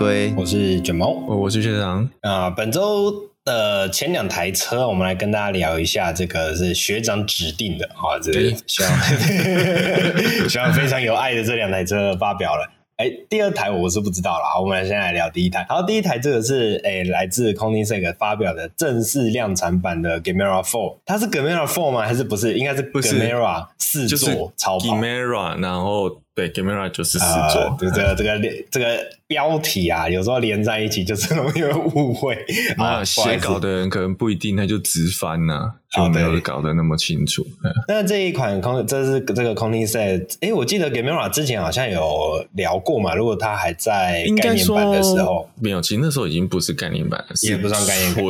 大家好，我是迷你龟，我是卷毛，我是学长。啊、呃，本周的前两台车，我们来跟大家聊一下，这个是学长指定的啊，这个学长学长非常有爱的这两台车发表了。哎，第二台我是不知道了。好，我们先来聊第一台。好，第一台这个是哎，来自 Koenigsegg 发表的正式量产版的 Gamera Four。它是 Gamera Four 吗？还是不是？应该是 Gamera 四座超跑。Gamera，然后。对，Gamera 就是四座，呃、对这个这个这个标题啊，有时候连在一起就是容易有误会 啊。写稿的人可能不一定，他就直翻呐、啊，就没有搞得那么清楚。哦、那这一款空，这是这个 Koenigsegg，哎，我记得 Gamera 之前好像有聊过嘛。如果他还在概念版的时候，没有，其实那时候已经不是概念版了，也不算概念版，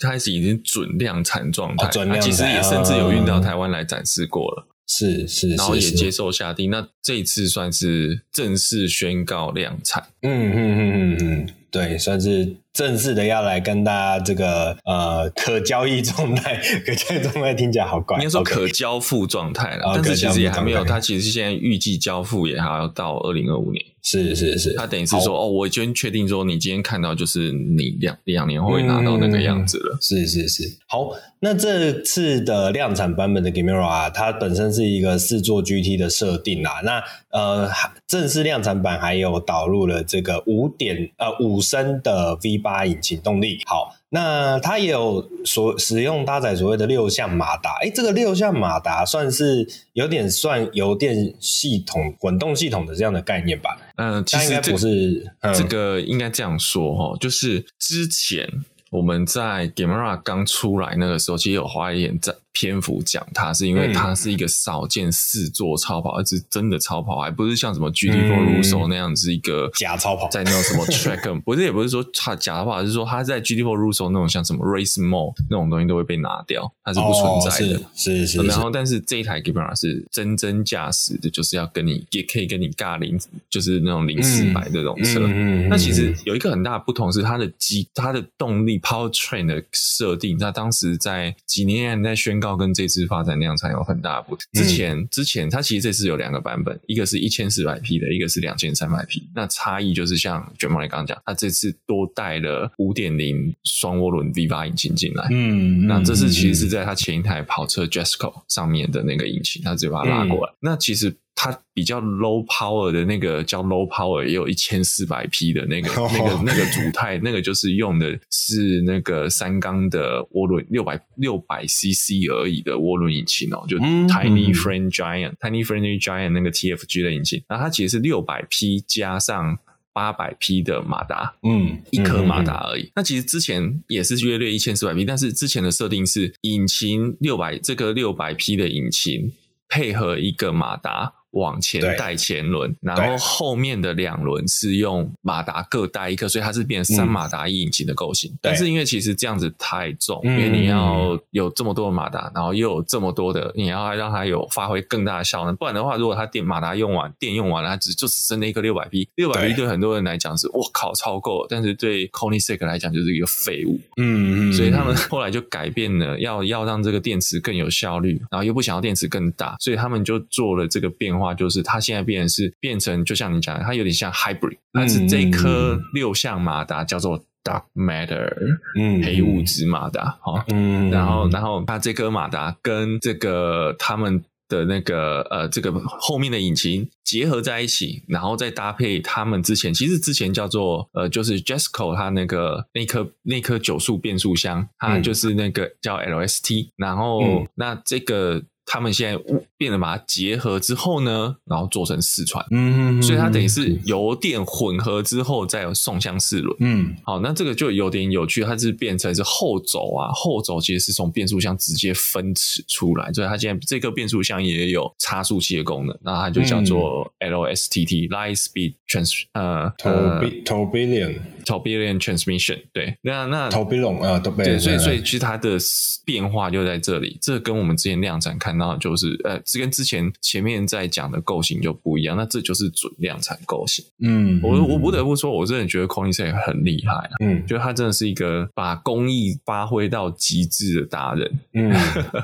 开始已经准量产状态，准量产，其实也甚至有运到台湾来展示过了。是是，然后也接受下定，那这一次算是正式宣告量产。嗯嗯嗯嗯嗯，对，算是。正式的要来跟大家这个呃可交易状态，可交易状态听起来好怪，应该说可交付状态了，okay. 但是其实也还没有，它其实现在预计交付也还要到二零二五年。是是是，他等于是说哦，我已经确定说你今天看到就是你两两年后会拿到那个样子了。嗯、是是是，好，那这次的量产版本的 Gamera 它本身是一个四座 GT 的设定啦，那呃正式量产版还有导入了这个五点呃五升的 V 八引擎动力，好，那它也有所使用搭载所谓的六项马达，诶，这个六项马达算是有点算油电系统混动系统的这样的概念吧？嗯、呃，其实应该不是，这个应该这样说哈，就是之前我们在 Gemera 刚出来那个时候，其实有花一点在。篇幅讲它，是因为它是一个少见四座超跑，而是真的超跑，还不是像什么 GT4 Russo 那样子一个假超跑，在那种什么 track，不是也不是说它假超跑，而是说它在 GT4 Russo 那种像什么 race mode 那种东西都会被拿掉，它是不存在的。哦、是是，是，然后，但是这一台基本上是真真驾驶的，就是要跟你也可以跟你尬零，就是那种零四百这种车。嗯。那其实有一个很大的不同是它的机，它的动力 powertrain 的设定，它当时在几年前在宣。跟这次发展量产有很大的不同。之前、嗯、之前它其实这次有两个版本，一个是一千四百匹的，一个是两千三百匹。那差异就是像卷毛你刚刚讲，它这次多带了五点零双涡轮 V 八引擎进来。嗯，那这是其实是在它前一台跑车 Jesco 上面的那个引擎，它直接把它拉过来。嗯、那其实。它比较 low power 的那个叫 low power，也有一千四百匹的那个、那个、那个组态，那个就是用的是那个三缸的涡轮，六百六百 cc 而已的涡轮引擎哦，就 Tiny Friend Giant、嗯、Tiny Friendly Giant 那个 TFG 的引擎，那它其实是六百匹加上八百匹的马达，嗯，一颗马达而已、嗯。那其实之前也是约略一千四百匹，但是之前的设定是引擎六百，这个六百匹的引擎配合一个马达。往前带前轮，然后后面的两轮是用马达各带一颗，所以它是变成三马达一引擎的构型。嗯、但是因为其实这样子太重，因为你要有这么多的马达，然后又有这么多的，你要让它有发挥更大的效能。不然的话，如果它电马达用完，电用完了，它只就只剩那一个六百匹，六百匹对很多人来讲是我靠超够，但是对 Koenigsegg 来讲就是一个废物。嗯嗯，所以他们后来就改变了，要要让这个电池更有效率，然后又不想要电池更大，所以他们就做了这个变化。话就是它现在变成是变成，就像你讲的，它有点像 hybrid，但是这颗六项马达叫做 dark matter，嗯，黑物质马达，哈，嗯，然后然后它这颗马达跟这个他们的那个呃这个后面的引擎结合在一起，然后再搭配他们之前其实之前叫做呃就是 Jesco 它那个那颗那颗九速变速箱，它就是那个叫 LST，然后、嗯、那这个。他们现在变得把它结合之后呢，然后做成四川，嗯，所以它等于是油电混合之后再有送向四轮，嗯，好，那这个就有点有趣，它是变成是后轴啊，后轴其实是从变速箱直接分齿出来，所以它现在这个变速箱也有差速器的功能，那它就叫做 LSTT、嗯、Light Speed Trans 呃 Tourbillon Tourbillon Transmission，对，那那 Tourbillon 啊，对，所以所以其实它的变化就在这里，这跟我们之前量产看。看到就是呃，这跟之前前面在讲的构型就不一样，那这就是准量产构型。嗯，我我不得不说，我真的觉得 Koenigsegg 很厉害啊，嗯，觉得他真的是一个把工艺发挥到极致的达人。嗯，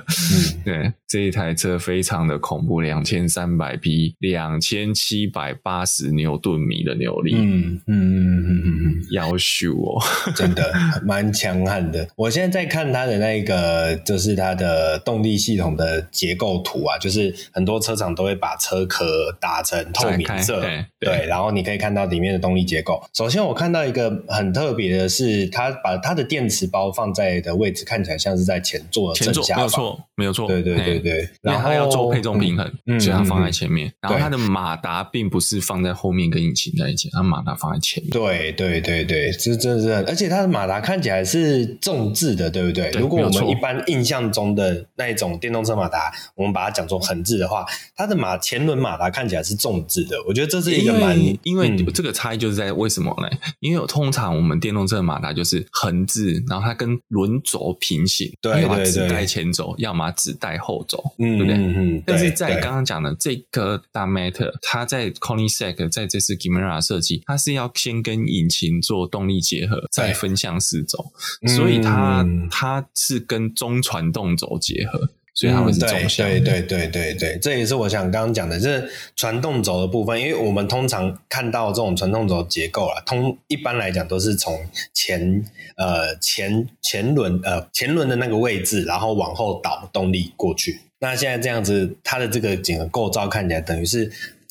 对，这一台车非常的恐怖，两千三百匹，两千七百八十牛顿米的扭力。嗯嗯嗯嗯嗯，夭寿哦，真的蛮强悍的。我现在在看它的那个，就是它的动力系统的结构图啊，就是很多车厂都会把车壳打成透明色，对，对，然后你可以看到里面的动力结构。首先，我看到一个很特别的是，它把它的电池包放在的位置看起来像是在前座的正下方，前座，没有错，没有错，对对对对。然后它要做配重平衡，嗯、所以它放在前面。嗯、然后它的马达并不是放在后面跟引擎在一起，它马达放在前面。对对对对对，这真的是，而且它的马达看起来是重置的，对不对？对，如果我们一般印象中的那一种电动车马达，我们把它讲作横置的话，它的马前轮马达看起来是纵置的。我觉得这是一个蛮，因为这个差异就是在为什么呢？因为通常我们电动车的马达就是横置，然后它跟轮轴平行，对，要么只带前轴，要么只带后轴，嗯，对不对？嗯嗯。但是在刚刚讲的这个大 matter，它在 Koenigsegg 在这次 Gimera 设计，它是要先跟引擎做动力结合，再分向四轴，所以它、嗯、它是跟中传动轴结合，所以它会是纵向、嗯。对对对对对，这也是我想刚刚讲的，就是传动轴的部分，因为我们通常看到这种传动轴结构啊，通一般来讲都是从前呃前前轮呃前轮的那个位置，然后往后导动力过去。那现在这样子，它的这个整个构造看起来等于是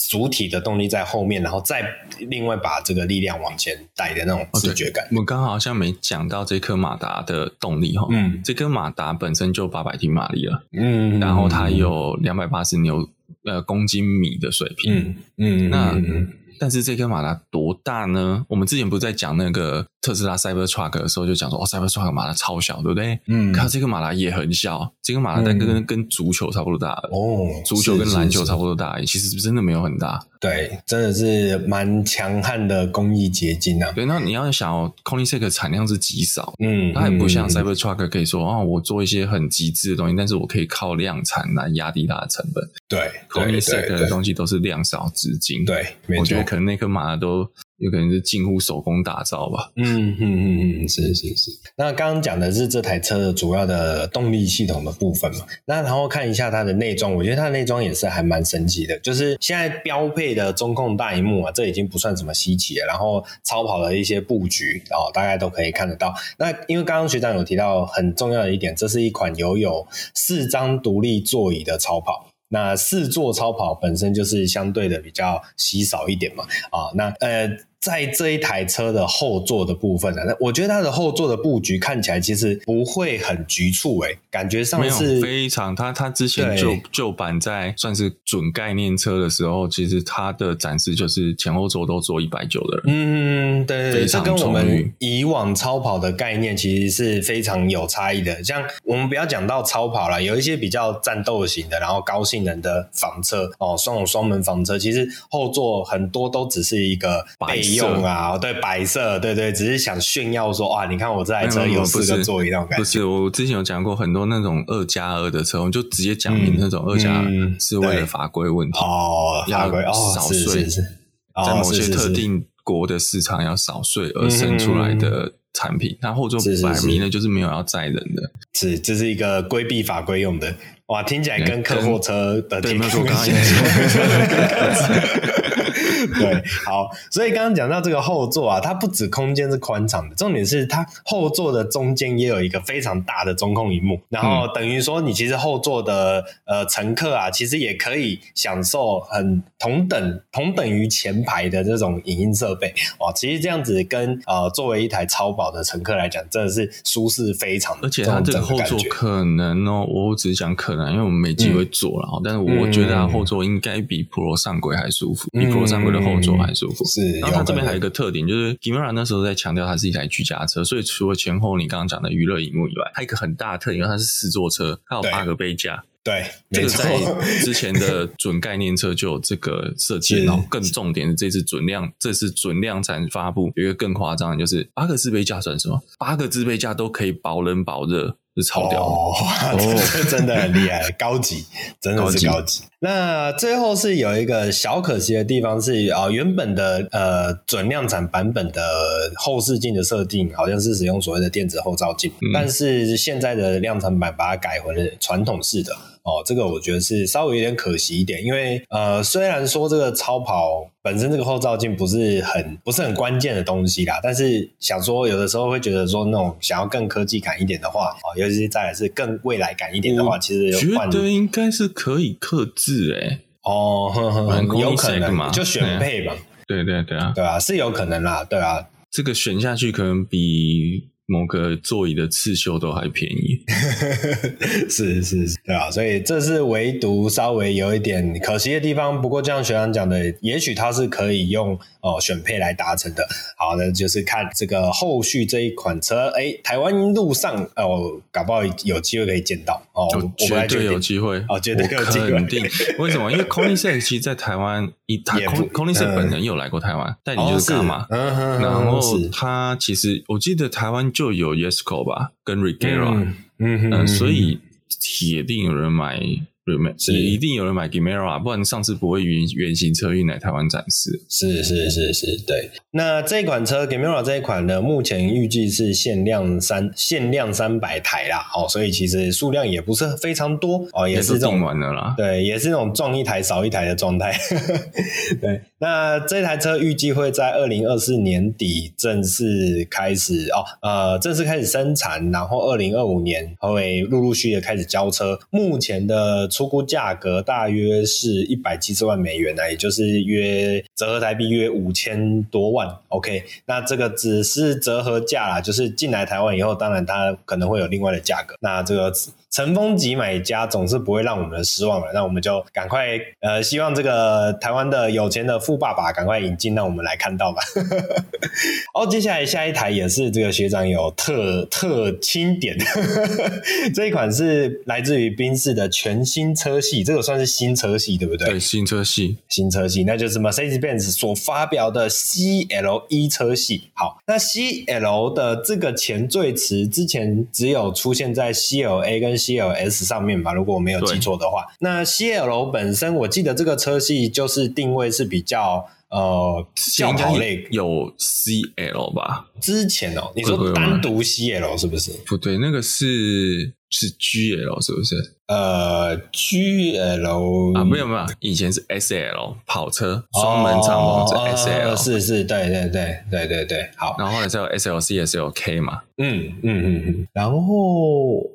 主体的动力在后面，然后再另外把这个力量往前带的那种视觉感。我们刚好像没讲到这颗马达的动力哈，嗯，这颗马达本身就八百匹马力了，嗯，然后它有两百八十牛呃公斤米的水平，嗯嗯，那。嗯但是这颗马达多大呢？我们之前不是在讲那个特斯拉 Cybertruck 的时候，就讲说哦，Cybertruck 马达超小，对不对？嗯，它这个马达也很小，这个马达跟、嗯、跟足球差不多大哦，足球跟篮球差不多大，其实真的没有很大。对，真的是蛮强悍的工艺结晶啊。对，那你要想哦，Koenigsegg 产量是极少，嗯，它也不像 Cybertruck 可以说哦，我做一些很极致的东西，但是我可以靠量产来压低它的成本。对，Koenigsegg 的东西都是量少质精。对，没错。可能那颗马都。有可能是近乎手工打造吧。嗯嗯嗯嗯，是是是。那刚刚讲的是这台车的主要的动力系统的部分嘛。那然后看一下它的内装，我觉得它的内装也是还蛮神奇的。就是现在标配的中控大荧幕啊，这已经不算什么稀奇了。然后超跑的一些布局哦，大概都可以看得到。那因为刚刚学长有提到很重要的一点，这是一款拥有四张独立座椅的超跑。那四座超跑本身就是相对的比较稀少一点嘛。啊，那呃。在这一台车的后座的部分呢，那我觉得它的后座的布局看起来其实不会很局促诶，感觉上是非常。它它之前旧旧版在算是准概念车的时候，其实它的展示就是前后座都坐一百九的人。嗯，对对，这跟我们以往超跑的概念其实是非常有差异的。像我们不要讲到超跑了，有一些比较战斗型的，然后高性能的房车哦，双双门房车，其实后座很多都只是一个备用啊，对，白色，对对，只是想炫耀说，啊，你看我这台车有四个座椅那种感觉。不是，我之前有讲过很多那种二加二的车，我们就直接讲明那种二加二是为了法规问题哦，法规哦，少税，在某些特定国的市场要少税而生出来的产品。它后座摆明了就是没有要载人的，是，这是一个规避法规用的。哇，听起来跟客货车的挺像。对，好，所以刚刚讲到这个后座啊，它不止空间是宽敞的，重点是它后座的中间也有一个非常大的中控荧幕，然后等于说你其实后座的呃乘客啊，其实也可以享受很同等同等于前排的这种影音设备。哇，其实这样子跟呃作为一台超跑的乘客来讲，真的是舒适非常的，而且它这个后座可能哦，我只是讲可能，因为我们没机会坐了，嗯、但是我觉得它后座应该比 Pro 上轨还舒服，嗯、比 Pro 上轨的后座还舒服。是，然后它这边还有一个特点，就是 Gemera 那时候在强调它是一台居家车，所以除了前后你刚刚讲的娱乐荧幕以外，它一个很大的特点，因为它是四座车，它有八个杯架。对，这个在之前的准概念车就有这个设计，然后更重点的这次准量，这次准量产发布有一个更夸张的，就是八个自杯架算什么？八个自杯架都可以保冷保热。是超屌哦，这真的很厉害，高级，真的是高级。那最后是有一个小可惜的地方是啊、呃，原本的呃准量产版本的后视镜的设定好像是使用所谓的电子后照镜，嗯、但是现在的量产版把它改回了传统式的。哦，这个我觉得是稍微有点可惜一点，因为呃，虽然说这个超跑本身这个后照镜不是很不是很关键的东西啦，但是想说有的时候会觉得说那种想要更科技感一点的话，哦，尤其是再来是更未来感一点的话，其实觉得应该是可以克制诶。哦呵呵，有可能嘛，就选配吧。对对对啊，对啊，是有可能啦，对啊，这个选下去可能比。某个座椅的刺绣都还便宜，是是是，对啊，所以这是唯独稍微有一点可惜的地方。不过，就像学长讲的，也许它是可以用哦选配来达成的。好的，就是看这个后续这一款车，哎，台湾路上哦，搞不好有机会可以见到哦，绝对有机会哦，绝对有机会。肯定，为什么？因为 Koenigsegg 其实在台湾，一他 Koenigsegg 本人有来过台湾，代理就是干嘛？然后他其实我记得台湾。就有 Yesco 吧，跟 Regera，嗯，嗯，嗯，所以铁定有人买。也一定有人买 Gimera，不然上次不会原原型车运来台湾展示。是是是是，对。那这款车 Gimera 这一款呢，目前预计是限量三限量三百台啦，哦，所以其实数量也不是非常多哦，也是这种完了啦。对，也是那种撞一台少一台的状态。对，那这台车预计会在二零二四年底正式开始哦，呃，正式开始生产，然后二零二五年会陆陆续续的开始交车。目前的出估价格大约是一百七十万美元呢，也就是约折合台币约五千多万。OK，那这个只是折合价啦，就是进来台湾以后，当然它可能会有另外的价格。那这个。成风级买家总是不会让我们失望的，那我们就赶快呃，希望这个台湾的有钱的富爸爸赶快引进，让我们来看到吧。哦，接下来下一台也是这个学长有特特钦点，这一款是来自于宾士的全新车系，这个算是新车系对不对？对，新车系，新车系，那就是 Mercedes-Benz 所发表的 CLE 车系。好，那 CL 的这个前缀词之前只有出现在 CLA 跟 CLS 上面吧，如果我没有记错的话，那 CL 本身我记得这个车系就是定位是比较呃轿跑类，有 CL 吧？之前哦，你说单独 CL 是不是？不对，那个是是 GL 是不是？呃，GL 啊，没有没有，以前是 SL 跑车双门敞篷是 SL，是是，对对对对对对，好，然后后来才有 SLC、SLK 嘛，嗯嗯嗯嗯，然后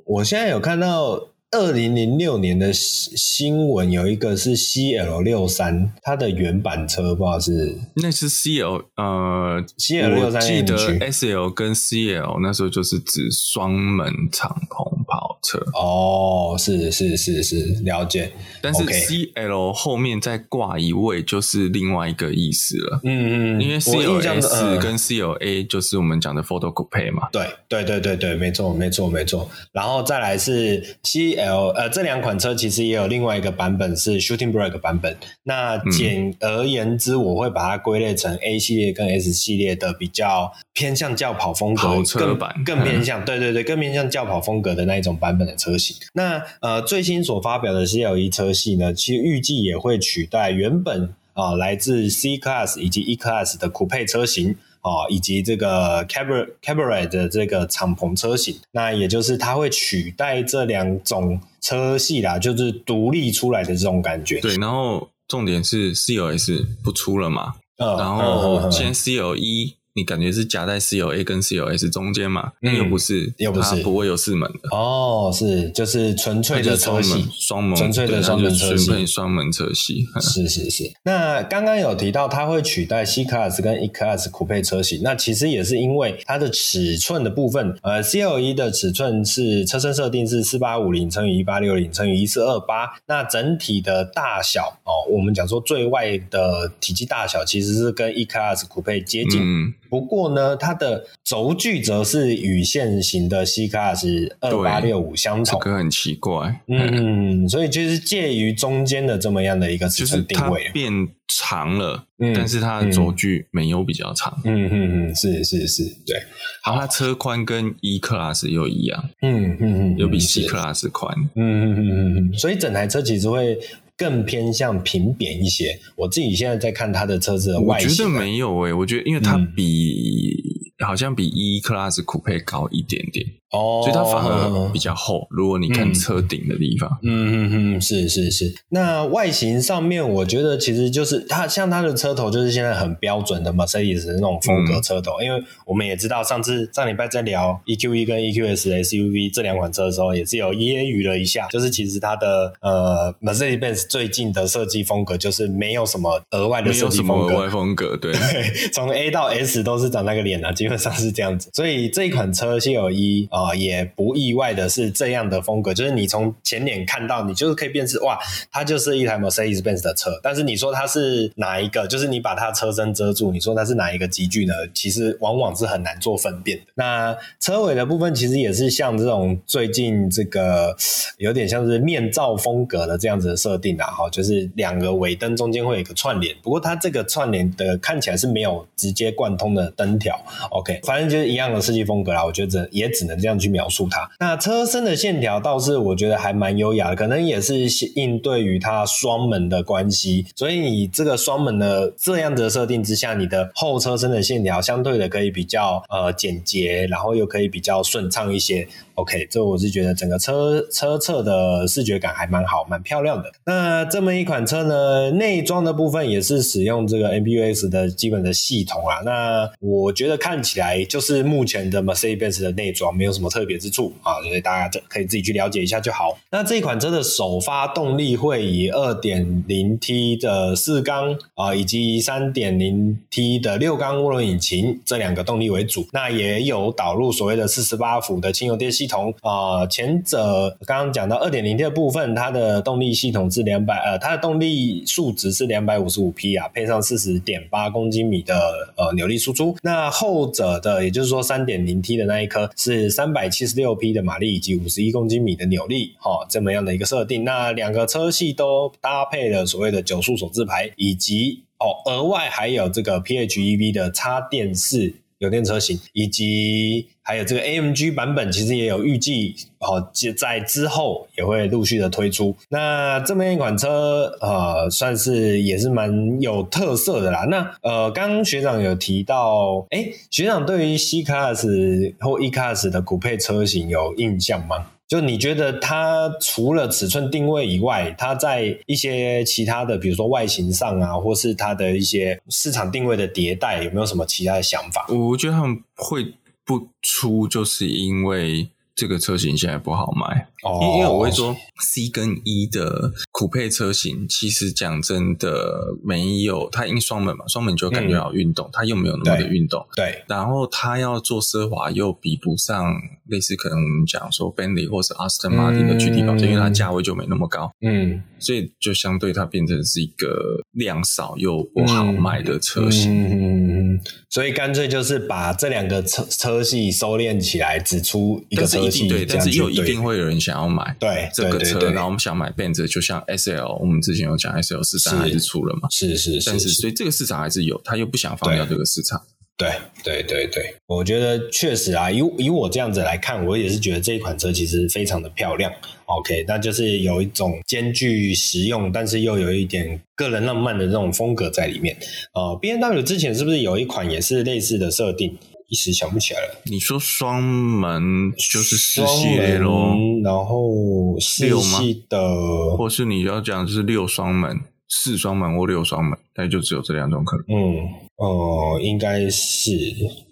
我现在有看到。二零零六年的新闻有一个是 CL 六三，它的原版车不知道是那是 CL 呃 CL 六三，记得 SL 跟 CL 那时候就是指双门敞篷。跑车。哦，是是是是了解，但是 CL 后面再挂一位就是另外一个意思了，嗯嗯，因为 CLS 跟 CLA 就是我们讲的 Photo Coupe 嘛，对对对对对，没错没错没错，然后再来是 CL。呃，这两款车其实也有另外一个版本是 Shooting Brake 版本。那简而言之，我会把它归类成 A 系列跟 S 系列的比较偏向轿跑风格，跑车版。更更偏向，嗯、对对对，更偏向轿跑风格的那一种版本的车型。那呃，最新所发表的 CLE 车系呢，其实预计也会取代原本啊、呃、来自 C Class 以及 E Class 的酷配车型。哦，以及这个 Cabriolet Cabriolet 的这个敞篷车型，那也就是它会取代这两种车系啦，就是独立出来的这种感觉。对，然后重点是 CLS 不出了嘛，嗯、然后先 CLE。你感觉是夹在 C O A 跟 C O S 中间嘛？嗯，又不是，又不是，不会有四门的哦，是就是纯粹的车系，双门，纯粹的双门车系，双门车系，是是是。那刚刚有提到它会取代 C Class 跟 E Class 酷配车型，那其实也是因为它的尺寸的部分，呃，CLE 的尺寸是车身设定是四八五零乘以一八六零乘以一四二八，那整体的大小哦，我们讲说最外的体积大小其实是跟 E Class 酷配接近。嗯不过呢，它的轴距则是与现行的 C Class 二八六五相同，这个很奇怪。嗯，所以就是介于中间的这么样的一个尺寸定位，变长了，嗯、但是它的轴距没有比较长。嗯嗯嗯，是是是，对。好，它车宽跟 E Class 又一样。嗯嗯嗯，又比 C Class 宽。嗯嗯嗯嗯嗯，所以整台车其实会。更偏向平扁一些。我自己现在在看它的车子的外形，我觉得没有诶、欸，我觉得因为它比、嗯、好像比 E Class Coupe 高一点点。哦，所以它反而比较厚。如果你看车顶的地方，嗯嗯嗯，是是是。那外形上面，我觉得其实就是它像它的车头，就是现在很标准的 Mercedes 那种风格车头。嗯、因为我们也知道，上次上礼拜在聊 EQE 跟 EQS SUV 这两款车的时候，也是有揶揄了一下，就是其实它的呃 Mercedes-Benz 最近的设计风格就是没有什么额外的设计风格，额外风格对，从 A 到 S 都是长那个脸啊，基本上是这样子。所以这一款车 CLE 啊。呃啊也不意外的是这样的风格，就是你从前脸看到，你就是可以辨识，哇，它就是一台 Mercedes-Benz 的车。但是你说它是哪一个，就是你把它车身遮住，你说它是哪一个级距呢？其实往往是很难做分辨的。那车尾的部分其实也是像这种最近这个有点像是面罩风格的这样子的设定啊，哈，就是两个尾灯中间会有一个串联，不过它这个串联的看起来是没有直接贯通的灯条。OK，反正就是一样的设计风格啦，我觉得也只能这样。去描述它，那车身的线条倒是我觉得还蛮优雅的，可能也是应对于它双门的关系，所以你这个双门的这样子的设定之下，你的后车身的线条相对的可以比较呃简洁，然后又可以比较顺畅一些。OK，这我是觉得整个车车侧的视觉感还蛮好，蛮漂亮的。那这么一款车呢，内装的部分也是使用这个 MBUX 的基本的系统啊。那我觉得看起来就是目前的 Mercedes 的内装没有什么特别之处啊，所以大家可以自己去了解一下就好。那这款车的首发动力会以 2.0T 的四缸啊，以及 3.0T 的六缸涡轮引擎这两个动力为主。那也有导入所谓的48伏的轻油电系系统啊。前者刚刚讲到 2.0T 的部分，它的动力系统是两百呃，它的动力数值是两百五十五匹啊，配上四十点八公斤米的呃扭力输出。那后者的，也就是说 3.0T 的那一颗是三百。七十六匹的马力以及五十一公斤米的扭力，哈，这么样的一个设定。那两个车系都搭配了所谓的九速手自排，以及哦，额外还有这个 PHEV 的插电式油电车型，以及还有这个 AMG 版本，其实也有预计哦，在之后也会陆续的推出。那这么一款车，呃，算是也是蛮有特色的啦。那呃，刚刚学长有提到，哎，学长对于 C Class 或 E Class 的骨配车型有印象吗？就你觉得它除了尺寸定位以外，它在一些其他的，比如说外形上啊，或是它的一些市场定位的迭代，有没有什么其他的想法？我觉得他们会不出，就是因为。这个车型现在不好卖，因为因为我会说 C 跟 E 的酷配车型，其实讲真的没有它因双门嘛，双门就感觉好运动，嗯、它又没有那么的运动，对。对然后它要做奢华又比不上类似可能我们讲说 Bentley 或是 Aston Martin 的具体保时捷，因为它价位就没那么高，嗯，所以就相对它变成是一个量少又不好卖的车型，嗯所以干脆就是把这两个车车系收敛起来，只出一个车。一定对，但是又一定会有人想要买对这个车，然后我们想买 Benz，就像 S L，我们之前有讲 S L 四三还是出了嘛？是是是，但是所以这个市场还是有，他又不想放掉这个市场。对对对对，我觉得确实啊，以以我这样子来看，我也是觉得这一款车其实非常的漂亮。OK，那就是有一种兼具实用，但是又有一点个人浪漫的这种风格在里面。呃，BMW 之前是不是有一款也是类似的设定？一时想不起来了。你说双门就是四系列咯，然后四系的，或是你要讲是六双门、四双门或六双门，那就只有这两种可能。嗯，哦、呃，应该是，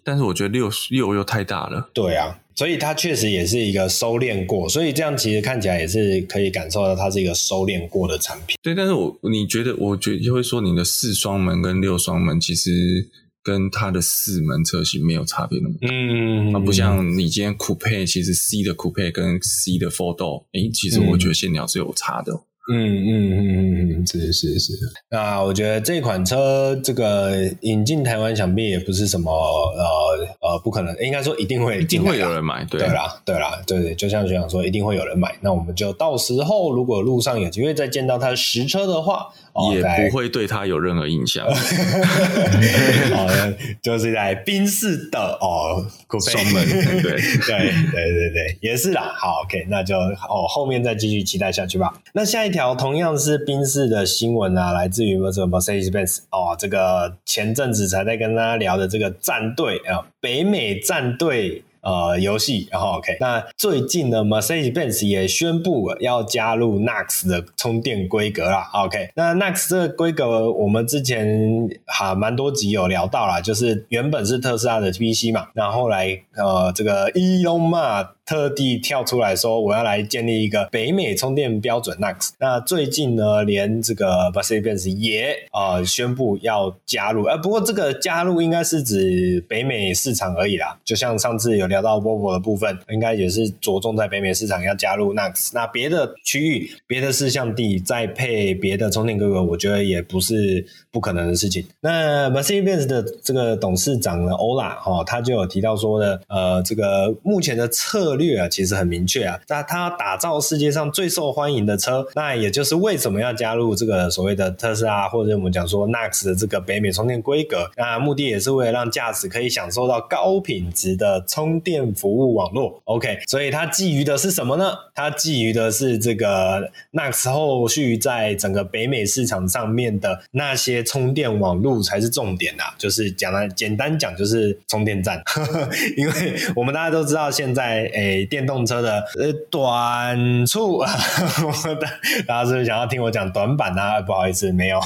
但是我觉得六六又太大了。对啊，所以它确实也是一个收敛过，所以这样其实看起来也是可以感受到它是一个收敛过的产品。对，但是我你觉得，我觉得就会说你的四双门跟六双门其实。跟它的四门车型没有差别那么大，嗯，它不像你今天酷配，其实 C 的酷配跟 C 的 Four Door，诶，其实我觉得线条是有差的，嗯嗯嗯嗯嗯，是是是。那我觉得这款车这个引进台湾，想必也不是什么呃呃不可能，应该说一定会一定会有人买，对对啦对啦，对对，就像学长说，一定会有人买。那我们就到时候如果路上有机会再见到它实车的话，哦、也不会对它有任何印象。好的，就是在宾士的哦，双门，对对对对对，也是啦。好，OK，那就哦后面再继续期待下去吧。那下一条同样是宾士的新闻啊，来自于这个 Mercedes-Benz 哦，这个前阵子才在跟大家聊的这个战队啊，北美战队。呃，游戏，然后 OK，那最近呢，Mercedes-Benz 也宣布要加入 NAX 的充电规格啦。OK，那 NAX 这个规格，我们之前哈蛮多集有聊到啦，就是原本是特斯拉的 PC 嘛，那后来呃，这个 Elon Musk 特地跳出来说，我要来建立一个北美充电标准 NAX。那最近呢，连这个 Mercedes-Benz 也呃宣布要加入，呃，不过这个加入应该是指北美市场而已啦，就像上次有。聊到 Volvo 的部分，应该也是着重在北美市场要加入 NAX。那别的区域、别的事项地再配别的充电哥哥，我觉得也不是不可能的事情。那 Mercedes-Benz 的这个董事长呢，Ola 哈，他就有提到说的，呃，这个目前的策略啊，其实很明确啊，那他要打造世界上最受欢迎的车，那也就是为什么要加入这个所谓的特斯拉或者我们讲说 NAX 的这个北美充电规格，那目的也是为了让驾驶可以享受到高品质的充。电服务网络，OK，所以它觊觎的是什么呢？它觊觎的是这个 NACS 后续在整个北美市场上面的那些充电网络才是重点啊，就是讲来简单讲就是充电站，因为我们大家都知道现在诶、欸、电动车的呃短处，大家是不是想要听我讲短板啊？不好意思，没有，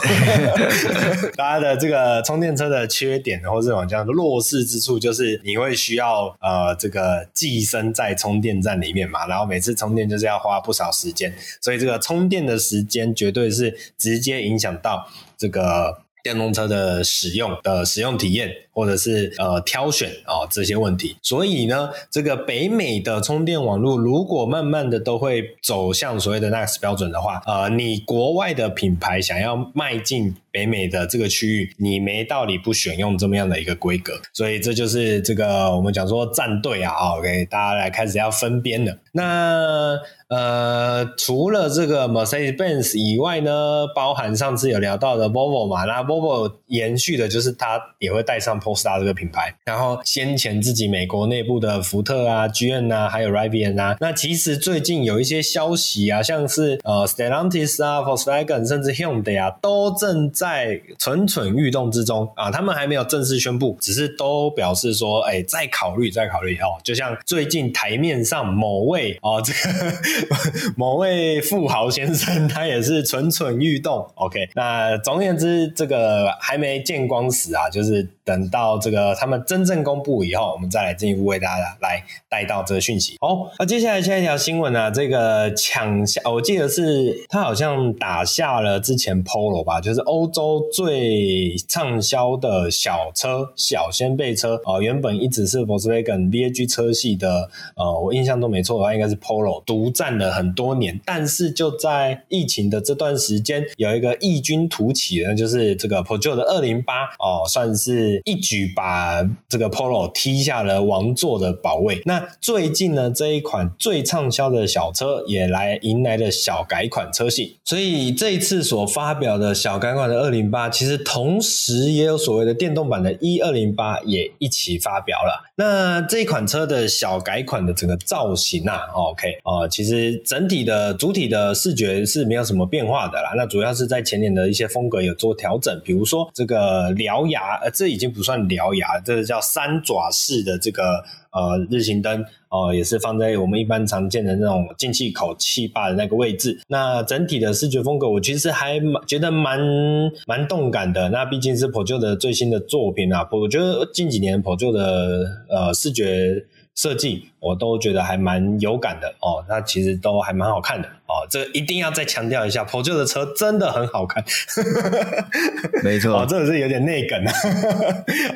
大家的这个充电车的缺点或者讲的弱势之处，就是你会需要呃。呃，这个寄生在充电站里面嘛，然后每次充电就是要花不少时间，所以这个充电的时间绝对是直接影响到这个电动车的使用的使用体验。或者是呃挑选啊、这些问题，所以呢，这个北美的充电网络如果慢慢的都会走向所谓的 Next 标准的话，呃，你国外的品牌想要迈进北美的这个区域，你没道理不选用这么样的一个规格，所以这就是这个我们讲说战队啊，OK，大家来开始要分边了。那呃，除了这个 Mercedes-Benz 以外呢，包含上次有聊到的 Volvo 嘛，那 Volvo 延续的就是它也会带上。Polestar 这个品牌，然后先前自己美国内部的福特啊、GM 啊，还有 Rivian 啊，那其实最近有一些消息啊，像是呃 Stellantis 啊、Volkswagen 甚至 Hyundai 啊，都正在在蠢蠢欲动之中啊，他们还没有正式宣布，只是都表示说，哎，再考虑，再考虑哦。就像最近台面上某位哦，这个某位富豪先生，他也是蠢蠢欲动。OK，那总而言之，这个还没见光死啊，就是等到。这个他们真正公布以后，我们再来进一步为大家来带到这个讯息。好，那接下来下一条新闻呢、啊？这个抢下，我记得是他好像打下了之前 Polo 吧，就是欧洲最畅销的小车、小掀背车啊、原本一直是 Volkswagen VAG 车系的，呃，我印象都没错的话，应该是 Polo 独占了很多年。但是就在疫情的这段时间，有一个异军突起的，就是这个 Peugeot 的二零八哦，算是一。举把这个 Polo 踢下了王座的宝位。那最近呢，这一款最畅销的小车也来迎来了小改款车型。所以这一次所发表的小改款的二零八，其实同时也有所谓的电动版的 E 二零八也一起发表了。那这一款车的小改款的整个造型啊，OK 哦、其实整体的主体的视觉是没有什么变化的啦。那主要是在前脸的一些风格有做调整，比如说这个獠牙，呃，这已经不算。獠牙，这个叫三爪式的这个呃日行灯哦、呃，也是放在我们一般常见的那种进气口气坝的那个位置。那整体的视觉风格，我其实还蛮觉得蛮蛮动感的。那毕竟是保旧的最新的作品啊，我觉得近几年保旧的呃视觉设计，我都觉得还蛮有感的哦。那其实都还蛮好看的哦。这一定要再强调一下，Peugeot 的车真的很好看，没错，哦，这个是有点内梗啊。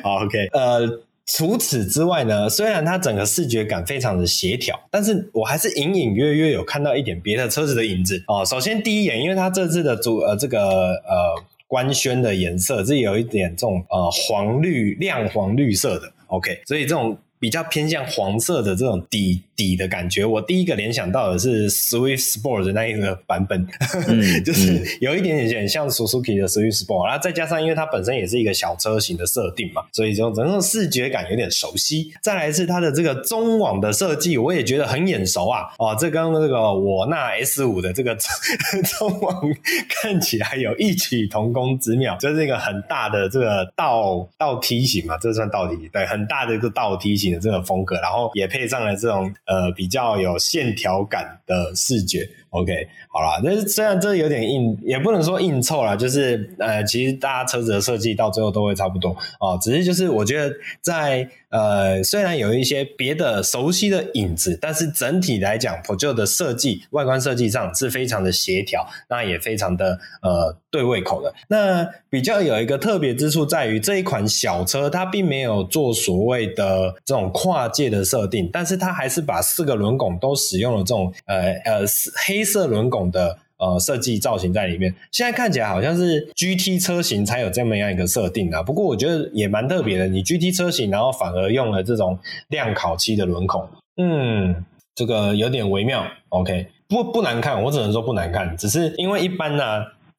OK，呃。除此之外呢，虽然它整个视觉感非常的协调，但是我还是隐隐约约有看到一点别的车子的影子哦。首先第一眼，因为它这次的主呃这个呃官宣的颜色是有一点这种呃黄绿亮黄绿色的，OK，所以这种。比较偏向黄色的这种底底的感觉，我第一个联想到的是 Swift Sport 的那一个版本，嗯、就是有一点点点像 Suzuki 的 Swift Sport，然后再加上因为它本身也是一个小车型的设定嘛，所以就整个视觉感有点熟悉。再来是它的这个中网的设计，我也觉得很眼熟啊，哦，这跟这个我那 S 五的这个 中网看起来有异曲同工之妙，就是一个很大的这个倒倒梯形嘛，这算倒梯形，对，很大的一个倒梯形。的这个风格，然后也配上了这种呃比较有线条感的视觉。OK，好啦，那虽然这有点硬，也不能说硬凑啦，就是呃，其实大家车子的设计到最后都会差不多哦。只是就是我觉得在呃，虽然有一些别的熟悉的影子，但是整体来讲，Peugeot 的设计外观设计上是非常的协调，那也非常的呃对胃口的。那比较有一个特别之处在于这一款小车，它并没有做所谓的这种跨界的设定，但是它还是把四个轮拱都使用了这种呃呃黑。黑色轮拱的呃设计造型在里面，现在看起来好像是 GT 车型才有这么样一个设定啊。不过我觉得也蛮特别的，你 GT 车型然后反而用了这种亮烤漆的轮孔，嗯，这个有点微妙。OK，不不难看，我只能说不难看，只是因为一般呢、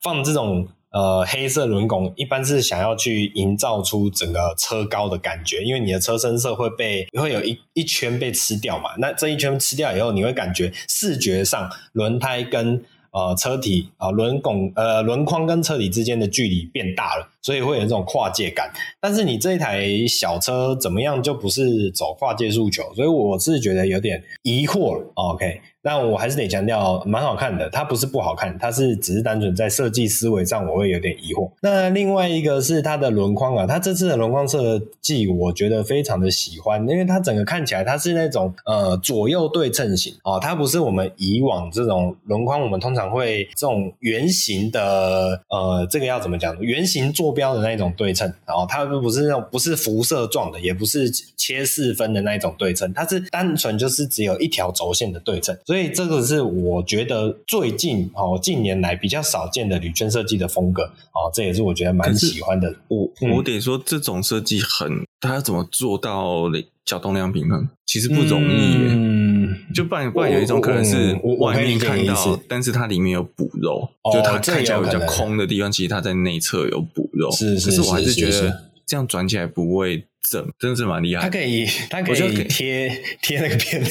放这种。呃，黑色轮拱一般是想要去营造出整个车高的感觉，因为你的车身色会被会有一一圈被吃掉嘛。那这一圈吃掉以后，你会感觉视觉上轮胎跟呃车体啊轮拱呃轮框跟车体之间的距离变大了，所以会有这种跨界感。但是你这一台小车怎么样就不是走跨界诉求，所以我是觉得有点疑惑。OK。那我还是得强调，蛮好看的。它不是不好看，它是只是单纯在设计思维上，我会有点疑惑。那另外一个是它的轮框啊，它这次的轮框设计，我觉得非常的喜欢，因为它整个看起来它是那种呃左右对称型哦，它不是我们以往这种轮框，我们通常会这种圆形的呃，这个要怎么讲？圆形坐标的那一种对称，然后它不是那种不是辐射状的，也不是切四分的那一种对称，它是单纯就是只有一条轴线的对称。所以这个是我觉得最近哦近年来比较少见的铝圈设计的风格哦，这也是我觉得蛮喜欢的。我我得说，这种设计很，它要怎么做到角动量平衡，其实不容易。嗯，就不然不然有一种可能是外面看到，但是它里面有补肉，就它看起来比较空的地方，其实它在内侧有补肉。是是是，可是我还是觉得这样转起来不会。真真的是蛮厉害，他可以，他可以贴贴那个片，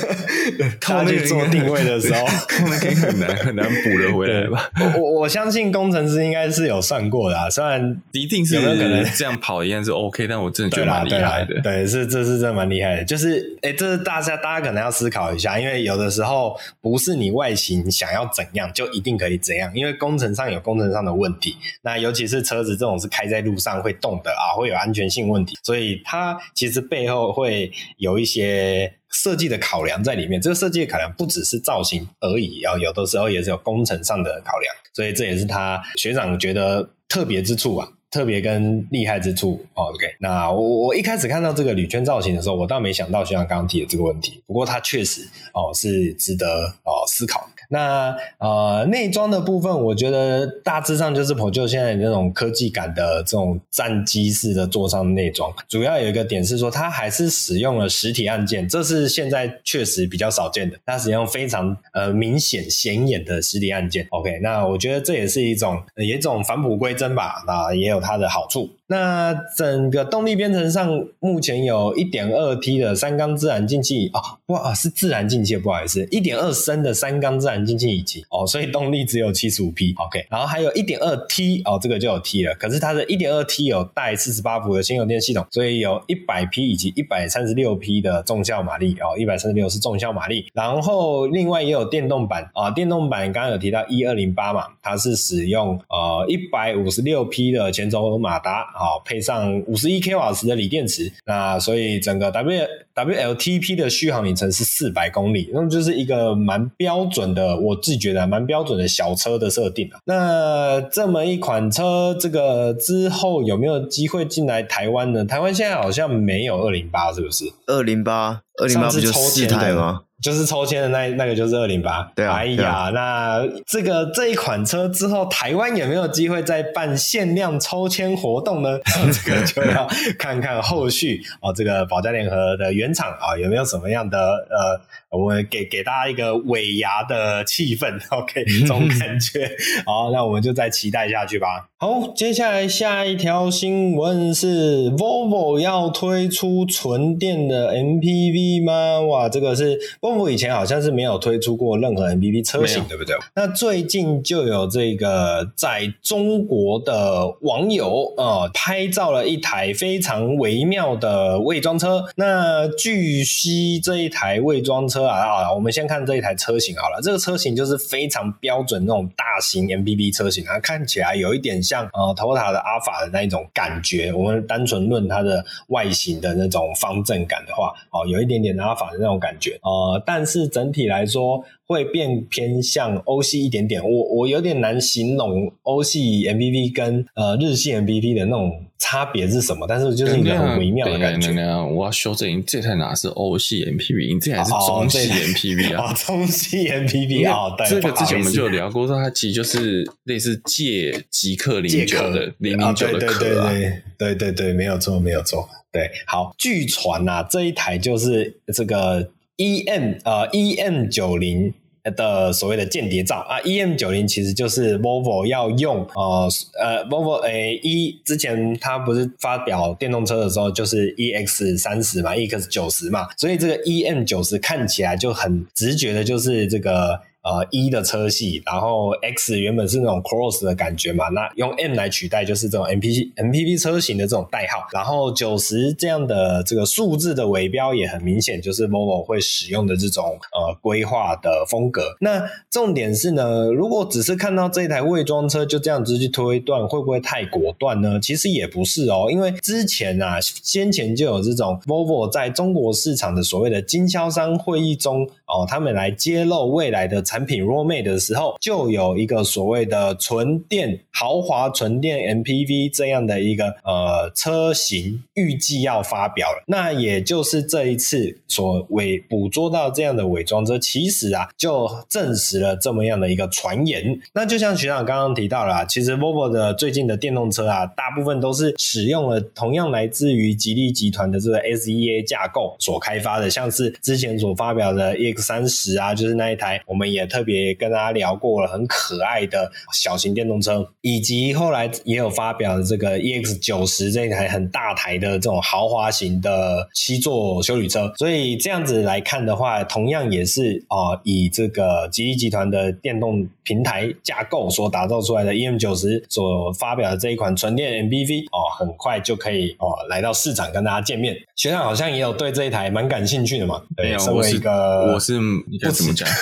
靠那个做定位的时候，可以很难很难补得回来吧。我我我相信工程师应该是有算过的啊，虽然一定是有可能这样跑一样是 OK，但我真的觉得蛮厉害的。对，对，是这是真的蛮厉害的。就是哎、欸，这是大家大家可能要思考一下，因为有的时候不是你外形想要怎样就一定可以怎样，因为工程上有工程上的问题。那尤其是车子这种是开在路上会动的啊，会有安全性问题。所以它其实背后会有一些设计的考量在里面，这个设计的考量不只是造型而已，然后有的时候也是有工程上的考量，所以这也是他学长觉得特别之处啊，特别跟厉害之处。OK，那我我一开始看到这个铝圈造型的时候，我倒没想到学长刚刚提的这个问题，不过它确实哦是值得哦思考。那呃，内装的部分，我觉得大致上就是 p o 现在那种科技感的这种战机式的座上的内装。主要有一个点是说，它还是使用了实体按键，这是现在确实比较少见的。它使用非常呃明显显眼的实体按键。OK，那我觉得这也是一种也一种返璞归真吧，那也有它的好处。那整个动力编程上，目前有 1.2T 的三缸自然进气啊，哇，是自然进气，不好意思，1.2升的三缸自然进气引擎哦，所以动力只有75匹，OK，然后还有 1.2T 哦，这个就有 T 了，可是它的 1.2T 有带48伏的新油电系统，所以有100匹以及136匹的重效马力哦，136是重效马力，然后另外也有电动版啊，电动版刚刚有提到1208嘛，它是使用呃156匹的前轴马达。好，配上五十一 k 瓦时的锂电池，那所以整个 W WLTP 的续航里程是四百公里，那么就是一个蛮标准的，我自己觉得蛮标准的小车的设定啊。那这么一款车，这个之后有没有机会进来台湾呢？台湾现在好像没有二零八，是不是？二零八，二零八不就四台吗？就是抽签的那那个就是二零八，对啊。哎呀，啊、那这个这一款车之后，台湾有没有机会再办限量抽签活动呢？这个就要看看后续哦，这个保加联合的原厂啊、哦、有没有什么样的呃。我们给给大家一个尾牙的气氛，OK，这种感觉。好，那我们就再期待下去吧。好，接下来下一条新闻是 Volvo 要推出纯电的 MPV 吗？哇，这个是 Volvo 以前好像是没有推出过任何 MPV 车型，对不对？那最近就有这个在中国的网友呃拍照了一台非常微妙的伪装车。那据悉这一台伪装车。啊，我们先看这一台车型好了。这个车型就是非常标准那种大型 MPV 车型，它看起来有一点像呃 Toyota 的阿法的那一种感觉。我们单纯论它的外形的那种方正感的话，哦，有一点点阿法的那种感觉。呃，但是整体来说。会变偏向欧系一点点，我我有点难形容欧系 MPV 跟呃日系 MPV 的那种差别是什么，但是就是一个很微妙的感觉。我要修正，这台哪是欧系 MPV？你这台是中系 MPV 啊？哦、中系 MPV 啊、对，这个之前我们就有聊过，说它其实就是类似借极氪零九的零零九的壳、啊、对对对对对对对，没有错没有错。对，好，据传啊，这一台就是这个。E M 呃，E M 九零的所谓的间谍照啊，E M 九零其实就是 Volvo 要用呃呃 Volvo 诶一之前它不是发表电动车的时候就是 E X 三十嘛，E X 九十嘛，所以这个 E M 九十看起来就很直觉的就是这个。呃，一的车系，然后 X 原本是那种 Cross 的感觉嘛，那用 M 来取代就是这种 M P M P V 车型的这种代号，然后九十这样的这个数字的尾标也很明显，就是 Volvo 会使用的这种呃规划的风格。那重点是呢，如果只是看到这台伪装车就这样子去推断，会不会太果断呢？其实也不是哦，因为之前啊，先前就有这种 Volvo 在中国市场的所谓的经销商会议中哦，他们来揭露未来的产品 roadmap 的时候，就有一个所谓的纯电豪华纯电 MPV 这样的一个呃车型，预计要发表了。那也就是这一次所伪捕捉到这样的伪装车，其实啊，就证实了这么样的一个传言。那就像学长刚刚提到了，其实 Volvo 的最近的电动车啊，大部分都是使用了同样来自于吉利集团的这个 SEA 架构所开发的，像是之前所发表的三十啊，就是那一台我们也。特别跟大家聊过了，很可爱的小型电动车，以及后来也有发表的这个 EX 九十这一台很大台的这种豪华型的七座修理车。所以这样子来看的话，同样也是啊、呃，以这个吉利集团的电动平台架构所打造出来的 EM 九十所发表的这一款纯电 MPV 哦，很快就可以哦来到市场跟大家见面。学长好像也有对这一台蛮感兴趣的嘛？对，身为一个我是你该怎么讲？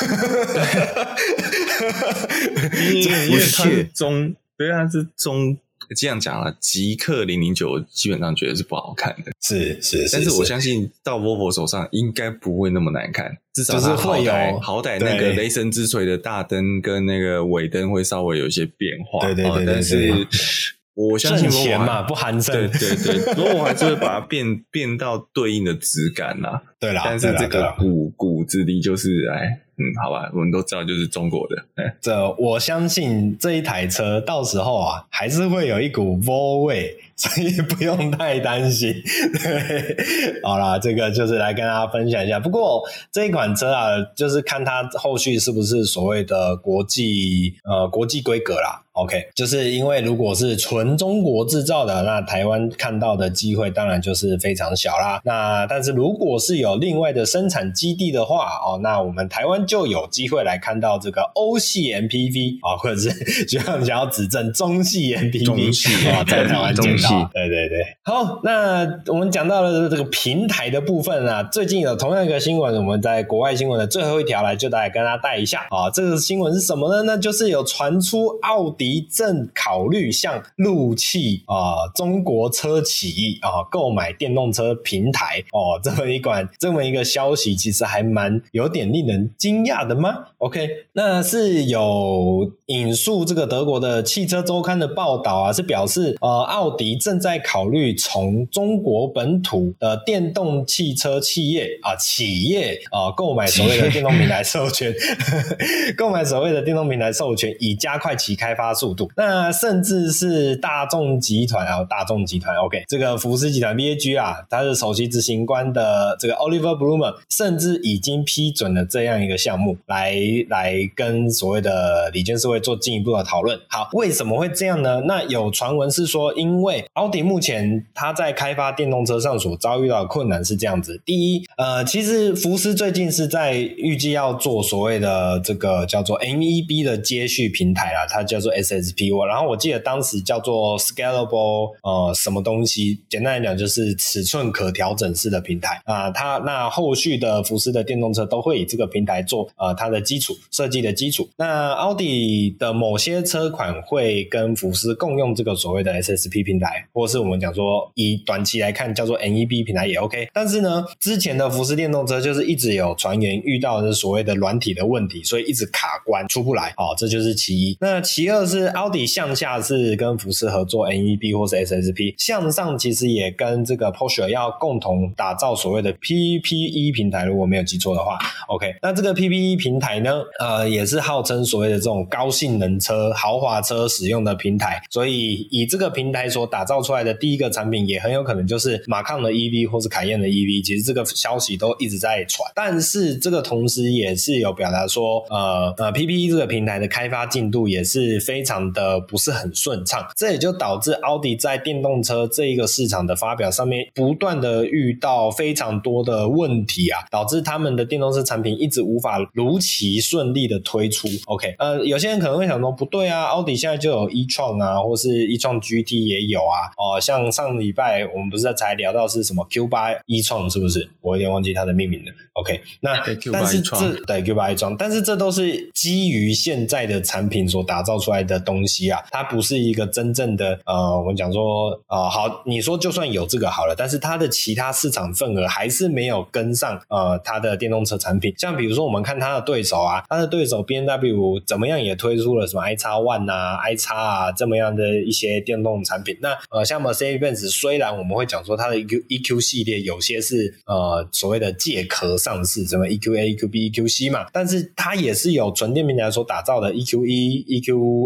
因为因为它是中，对啊，是中。这样讲了，极客零零九基本上觉得是不好看的，是是，但是我相信到 Volvo 手上应该不会那么难看，至少是好歹好歹那个雷神之锤的大灯跟那个尾灯会稍微有一些变化，对对对，但是我相信 Volvo 嘛不含渗，对对对，Volvo 还是会把它变变到对应的质感呐，对啦，但是这个骨骨子里就是哎。嗯，好吧，我们都知道就是中国的。这我相信这一台车到时候啊，还是会有一股 Volvo 味，所以不用太担心。对，好啦，这个就是来跟大家分享一下。不过这一款车啊，就是看它后续是不是所谓的国际呃国际规格啦。OK，就是因为如果是纯中国制造的，那台湾看到的机会当然就是非常小啦。那但是如果是有有另外的生产基地的话，哦，那我们台湾就有机会来看到这个欧系 MPV 啊，或者是 就像想要指正中系 MPV 啊，在台湾见到。对对对，好，那我们讲到了这个平台的部分啊，最近有同样一个新闻，我们在国外新闻的最后一条来，就来跟大家带一下啊，这个新闻是什么呢？那就是有传出奥迪正考虑向陆汽啊中国车企啊购买电动车平台哦，这么一管这么一个消息，其实还蛮有点令人惊讶的吗？OK，那是有引述这个德国的汽车周刊的报道啊，是表示呃奥迪正在考虑从中国本土的电动汽车企业啊企业啊购买所谓的电动平台授权，购买所谓的电动平台 授权，以加快其开发速度。那甚至是大众集团啊，大众集团 OK，这个福斯集团 VAG 啊，它是首席执行官的这个 Oliver Blumer 甚至已经批准了这样一个项目，来来跟所谓的理监事会做进一步的讨论。好，为什么会这样呢？那有传闻是说，因为奥迪目前它在开发电动车上所遭遇到的困难是这样子：第一，呃，其实福斯最近是在预计要做所谓的这个叫做 MEB 的接续平台啊，它叫做 SSP。我然后我记得当时叫做 Scalable 呃什么东西，简单来讲就是尺寸可调整式的平台啊。它那后续的福斯的电动车都会以这个平台做呃它的基础设计的基础。那奥迪的某些车款会跟福斯共用这个所谓的 SSP 平台，或是我们讲说以短期来看叫做 N E B 平台也 OK。但是呢，之前的福斯电动车就是一直有传言遇到的是所谓的软体的问题，所以一直卡关出不来。哦，这就是其一。那其二是是奥迪向下是跟福斯合作 N E B 或是 SSP，向上其实也跟这个 Porsche 要共同打造所谓的 PPE 平台，如果没有记错的话。OK，那这个 PPE 平台呢，呃，也是号称所谓的这种高性能车、豪华车使用的平台。所以以这个平台所打造出来的第一个产品，也很有可能就是马抗的 EV 或是凯宴的 EV。其实这个消息都一直在传，但是这个同时也是有表达说，呃呃，PPE 这个平台的开发进度也是非常的不是很顺畅，这也就导致奥迪在电动车这一个市场的发表上面不断的遇到非常多的问题啊，导致他们的电动车产品一直无法如期顺利的推出。OK，呃，有些人可能会想说，不对啊，奥迪现在就有 e-tron 啊，或是 e-tron GT 也有啊，哦、呃，像上礼拜我们不是才聊到是什么 Q 八 e-tron 是不是？我有点忘记它的命名了。OK，那但是这对 Q 八 e-tron，但是这都是基于现在的产品所打造出来的的东西啊，它不是一个真正的呃，我们讲说呃，好，你说就算有这个好了，但是它的其他市场份额还是没有跟上呃，它的电动车产品。像比如说我们看它的对手啊，它的对手 BMW 怎么样也推出了什么 iX One 啊、iX 啊这么样的一些电动产品。那呃，像 Mercedes-Benz 虽然我们会讲说它的 EQ EQ 系列有些是呃所谓的借壳上市，什么 EQA、EQB、EQC 嘛，但是它也是有纯电平台所打造的 EQE、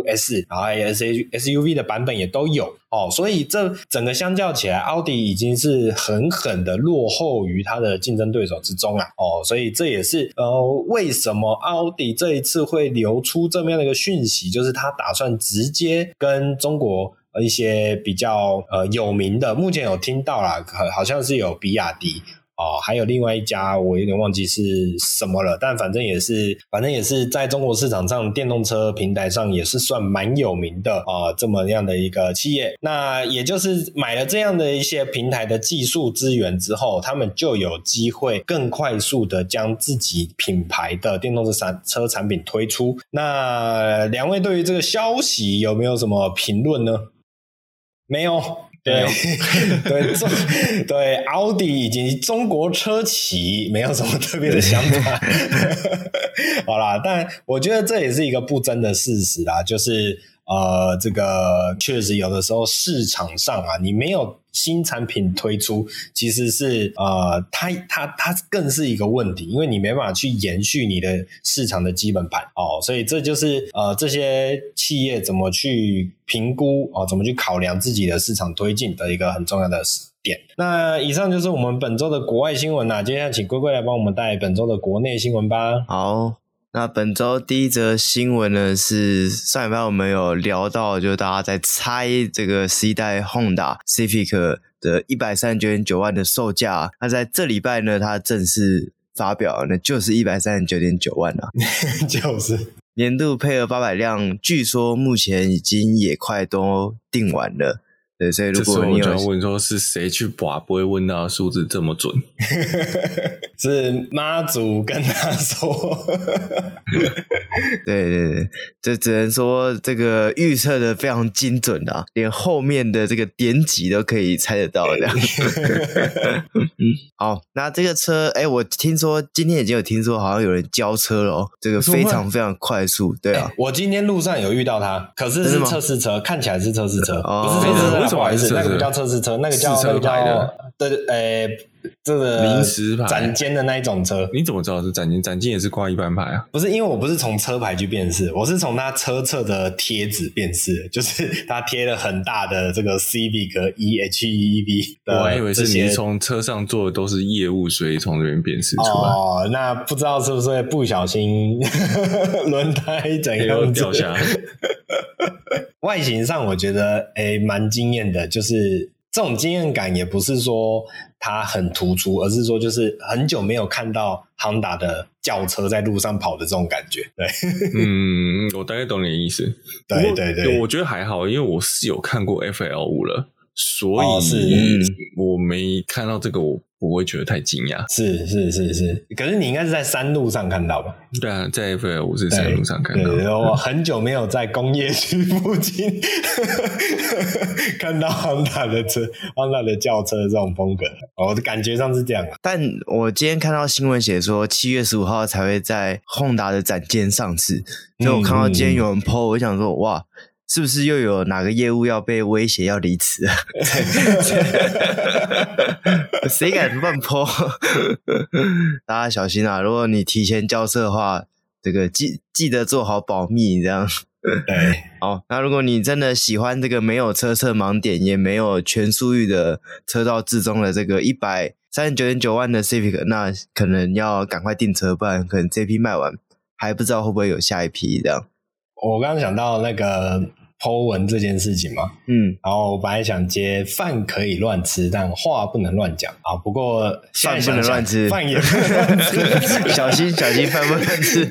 S，然后 SUV 的版本也都有哦，所以这整个相较起来，奥迪已经是狠狠的落后于它的竞争对手之中啊哦，所以这也是呃为什么奥迪这一次会流出这么样的一个讯息，就是他打算直接跟中国一些比较呃有名的，目前有听到啦，好像是有比亚迪。哦，还有另外一家，我有点忘记是什么了，但反正也是，反正也是在中国市场上电动车平台上也是算蛮有名的啊、这么样的一个企业。那也就是买了这样的一些平台的技术资源之后，他们就有机会更快速的将自己品牌的电动车产车产品推出。那两位对于这个消息有没有什么评论呢？没有。对对，中 对奥迪以及中国车企没有什么特别的想法，好啦，但我觉得这也是一个不争的事实啦，就是呃，这个确实有的时候市场上啊，你没有。新产品推出其实是呃，它它它更是一个问题，因为你没办法去延续你的市场的基本盘哦，所以这就是呃这些企业怎么去评估哦，怎么去考量自己的市场推进的一个很重要的点。那以上就是我们本周的国外新闻啦，接下来请龟龟来帮我们带本周的国内新闻吧。好。那本周第一则新闻呢，是上礼拜我们有聊到，就大家在猜这个十一代 Honda Civic 的一百三十九点九万的售价。那在这礼拜呢，它正式发表，那就是一百三十九点九万了，就是年度配额八百辆，据说目前已经也快都订完了。对，所以如果你有问说是谁去把，不会问到数字这么准，是妈祖跟他说。对对对，这只能说这个预测的非常精准的，连后面的这个点几都可以猜得到这样。好，那这个车，哎，我听说今天已经有听说，好像有人交车了哦，这个非常非常快速。对啊，我今天路上有遇到他，可是是测试车，看起来是测试车，不是测试车。不好意思，那个不叫测试车，那个叫那个叫对诶，这个临时牌展间的那一种车。你怎么知道是展间？展间也是挂一般牌啊？不是，因为我不是从车牌去辨识，我是从他车侧的贴纸辨识，就是他贴了很大的这个 Civic E H E V。我还以为是你从车上做的都是业务，所以从这边辨识出来。哦，那不知道是不是会不小心 轮胎怎样掉下来？外形上我觉得诶蛮惊艳的，就是这种惊艳感也不是说它很突出，而是说就是很久没有看到 Honda 的轿车在路上跑的这种感觉。对，嗯，我大概懂你的意思。对对对，我觉得还好，因为我是有看过 FL 五了，所以是我没看到这个我。不会觉得太惊讶，是是是是，可是你应该是在山路上看到吧？对啊，在 FL 五是山路上看到。对，我很久没有在工业区附近 看到 Honda 的车，Honda 的轿车这种风格，我的感觉上是这样。但我今天看到新闻写说，七月十五号才会在 Honda 的展间上市，所以我看到今天有人 po，我想说，哇。是不是又有哪个业务要被威胁要离职？谁敢乱泼？大家小心啊！如果你提前交车的话，这个记记得做好保密，这样。对，好。那如果你真的喜欢这个没有车侧盲点，也没有全速域的车道自中的这个一百三十九点九万的 Civic，那可能要赶快订车，不然可能这批卖完，还不知道会不会有下一批这样。我刚刚想到那个。Po 文这件事情嘛，嗯，然后我本来想接饭可以乱吃，但话不能乱讲啊。不过饭不能乱吃，饭也不能乱吃，小心小心饭不能乱吃。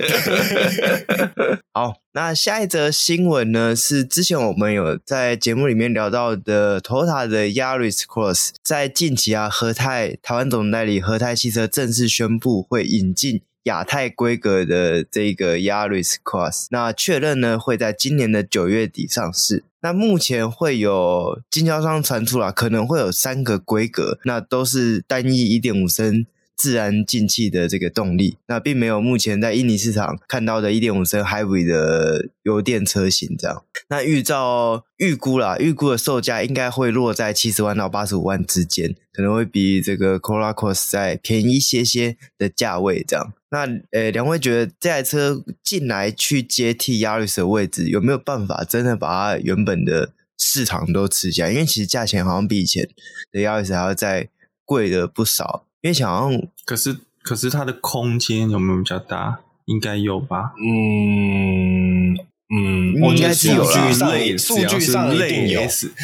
好，那下一则新闻呢？是之前我们有在节目里面聊到的，Toyota 的 Yaris Cross，在近期啊，和泰台湾总代理和泰汽车正式宣布会引进。亚太规格的这个 Yaris Cross，那确认呢会在今年的九月底上市。那目前会有经销商传出来，可能会有三个规格，那都是单一一点五升自然进气的这个动力，那并没有目前在印尼市场看到的一点五升 Hybrid 的油电车型这样。那预照预估啦，预估的售价应该会落在七十万到八十五万之间，可能会比这个 c o r a Cross 再便宜一些些的价位这样。那呃，两位觉得这台车进来去接替 Yaris 的位置，有没有办法真的把它原本的市场都吃下？因为其实价钱好像比以前的 Yaris 还要再贵了不少。因为想要，可是可是它的空间有没有比较大？应该有吧？嗯嗯，应该是有啦。数据上一定有。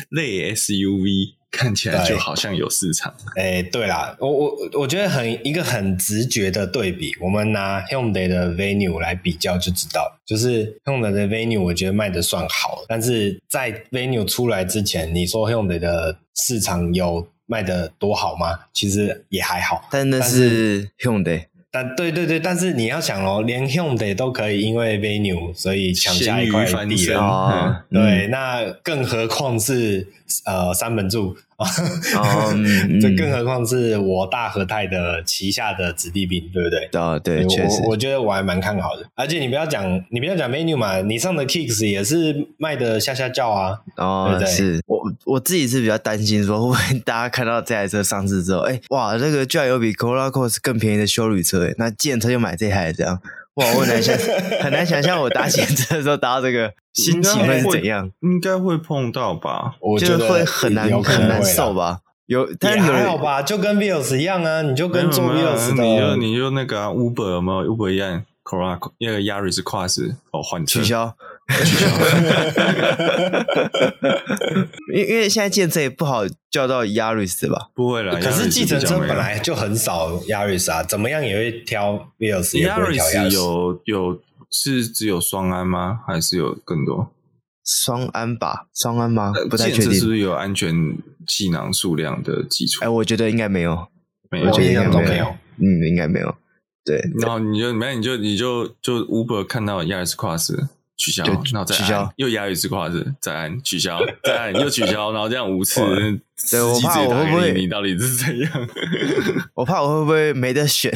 类 SUV。看起来就好像有市场。哎、欸，对啦，我我我觉得很一个很直觉的对比，我们拿 Hyundai 的 Venue 来比较就知道，就是 Hyundai 的 Venue 我觉得卖的算好，但是在 Venue 出来之前，你说 Hyundai 的市场有卖的多好吗？其实也还好，但那是 Hyundai。但对对对，但是你要想哦，连 Hyundai 都可以因为 Venue 所以抢下一块地了，哦、对，嗯、那更何况是呃三本柱。哦，这更何况是我大和泰的旗下的子弟兵，对不对？啊，对，确实，我觉得我还蛮看好的。而且你不要讲，你不要讲 Venue 嘛，你上的 Kicks 也是卖的下下叫啊。哦，对对是我我自己是比较担心说，会不会大家看到这台车上市之后，哎，哇，这个居然有比 Corolla Cross 更便宜的修旅车，哎，那既然他就买这台这样。哇，我很难想，很难想象我搭计程车的时候搭到这个 心情会是怎样？应该会碰到吧？我觉得会很难很难受吧？有，但也还好吧？就跟 Vios 一样啊，你就跟做 Vios 的，你就你就那个 Uber 有没有 Uber 一样？Corolla 那个 Yaris Cross 哦换车，取消，因因为现在计程车也不好叫到 Yaris 吧？不会了，可是计程车本来就很少 Yaris 啊，怎么样也会挑 Vios，Yaris 有有是只有双安吗？还是有更多？双安吧，双安吗？不太确定，是不是有安全气囊数量的基础？哎，我觉得应该没有，没有，我觉得应该没有，没有嗯，应该没有。对，然后你就没，你就你就就 Uber 看到 Yaris Cross 取消，然后再取消，又 Yaris Cross 再按取消，再按又取消，然后这样五次，对，我怕我会不会你到底是怎样？我怕我会不会没得选？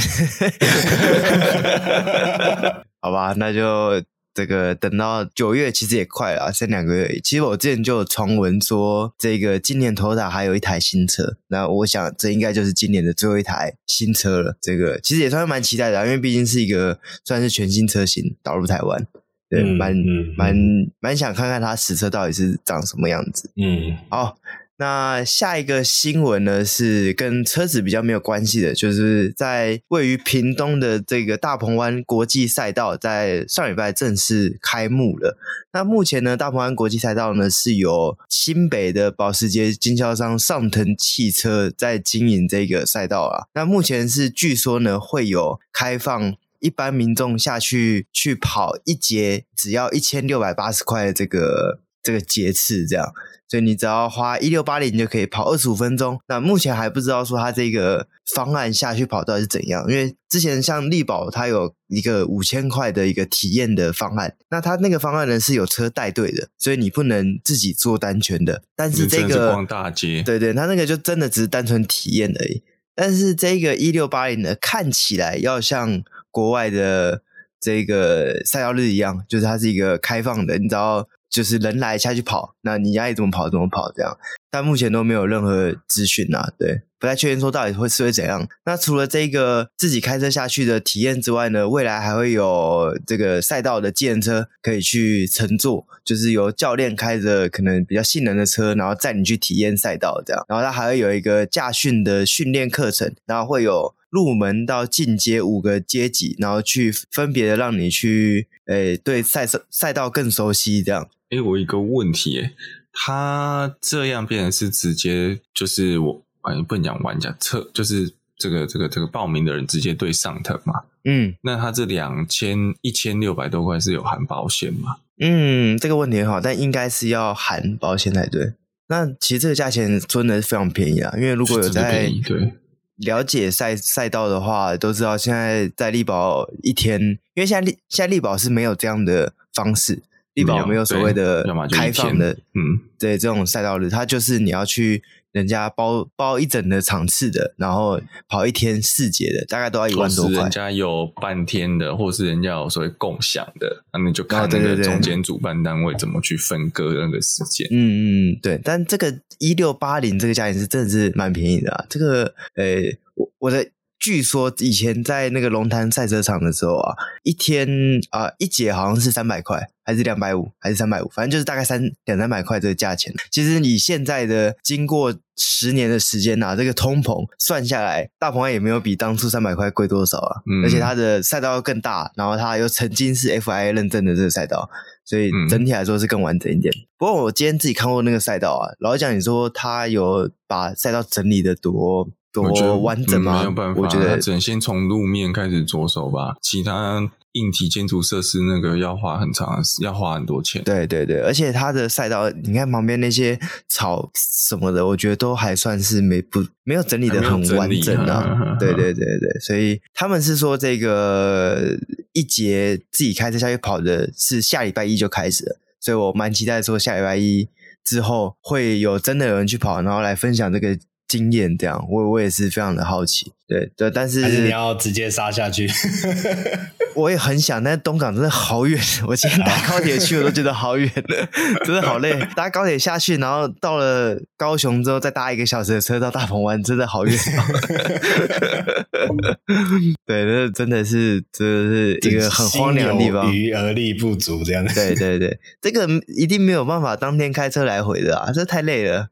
好吧，那就。这个等到九月其实也快了，剩两个月。其实我之前就有传闻说，这个今年 Toyota 还有一台新车，那我想这应该就是今年的最后一台新车了。这个其实也算是蛮期待的，因为毕竟是一个算是全新车型导入台湾，对，嗯、蛮、嗯、蛮蛮想看看它实车到底是长什么样子。嗯，好。那下一个新闻呢，是跟车子比较没有关系的，就是在位于屏东的这个大鹏湾国际赛道，在上礼拜正式开幕了。那目前呢，大鹏湾国际赛道呢是由新北的保时捷经销商上腾汽车在经营这个赛道啊。那目前是据说呢会有开放一般民众下去去跑一节，只要一千六百八十块的这个这个节次这样。所以你只要花一六八零，你就可以跑二十五分钟。那目前还不知道说它这个方案下去跑到底是怎样，因为之前像力宝它有一个五千块的一个体验的方案，那它那个方案呢是有车带队的，所以你不能自己做单圈的。但是这个逛大街，对对，它那个就真的只是单纯体验而已。但是这个一六八零呢，看起来要像国外的这个赛道日一样，就是它是一个开放的，你只要。就是人来下去跑，那你爱怎么跑怎么跑这样，但目前都没有任何资讯啊，对，不太确定说到底会是会怎样。那除了这个自己开车下去的体验之外呢，未来还会有这个赛道的计程车可以去乘坐，就是由教练开着可能比较性能的车，然后载你去体验赛道这样。然后它还会有一个驾训的训练课程，然后会有。入门到进阶五个阶级，然后去分别的让你去，诶、欸，对赛赛道更熟悉，这样。诶、欸，我一个问题，诶，他这样变成是直接就是我，哎，不能讲玩家测，就是这个这个这个报名的人直接对上腾嘛？嗯，那他这两千一千六百多块是有含保险吗？嗯，这个问题很好，但应该是要含保险才对。那其实这个价钱真的是非常便宜啊，因为如果有在对。了解赛赛道的话，都知道现在在力宝一天，因为现在力现在力宝是没有这样的方式，力宝没有所谓的开放的，嗯，对这种赛道日，它就是你要去。人家包包一整的场次的，然后跑一天四节的，大概都要一万多块。人家有半天的，或是人家有所谓共享的，那你就看那个中间主办单位怎么去分割那个时间。嗯嗯，对。但这个一六八零这个价钱是真的是蛮便宜的啊。这个，呃，我我的。据说以前在那个龙潭赛车场的时候啊，一天啊、呃、一节好像是三百块，还是两百五，还是三百五，反正就是大概三两三百块这个价钱。其实你现在的经过十年的时间呐、啊，这个通膨算下来，大鹏湾也没有比当初三百块贵多少啊。嗯、而且它的赛道又更大，然后它又曾经是 FIA 认证的这个赛道，所以整体来说是更完整一点。嗯、不过我今天自己看过那个赛道啊，老实讲，你说他有把赛道整理的多。我觉得完整吗？没有办法，我觉得只能先从路面开始着手吧。其他硬体建筑设施那个要花很长，要花很多钱。对对对，而且它的赛道，你看旁边那些草什么的，我觉得都还算是没不没有整理的很完整啊。对对对对，所以他们是说这个一节自己开车下去跑的是下礼拜一就开始了，所以我蛮期待说下礼拜一之后会有真的有人去跑，然后来分享这个。经验这样，我我也是非常的好奇，对对，但是，是你要直接杀下去，我也很想，但是东港真的好远，我今天搭高铁去我都觉得好远了，真的好累，搭高铁下去，然后到了高雄之后再搭一个小时的车到大鹏湾，真的好远，对，那真的是真的是一个很荒凉的地方，余而力不足这样，对对对，这个一定没有办法当天开车来回的啊，这太累了。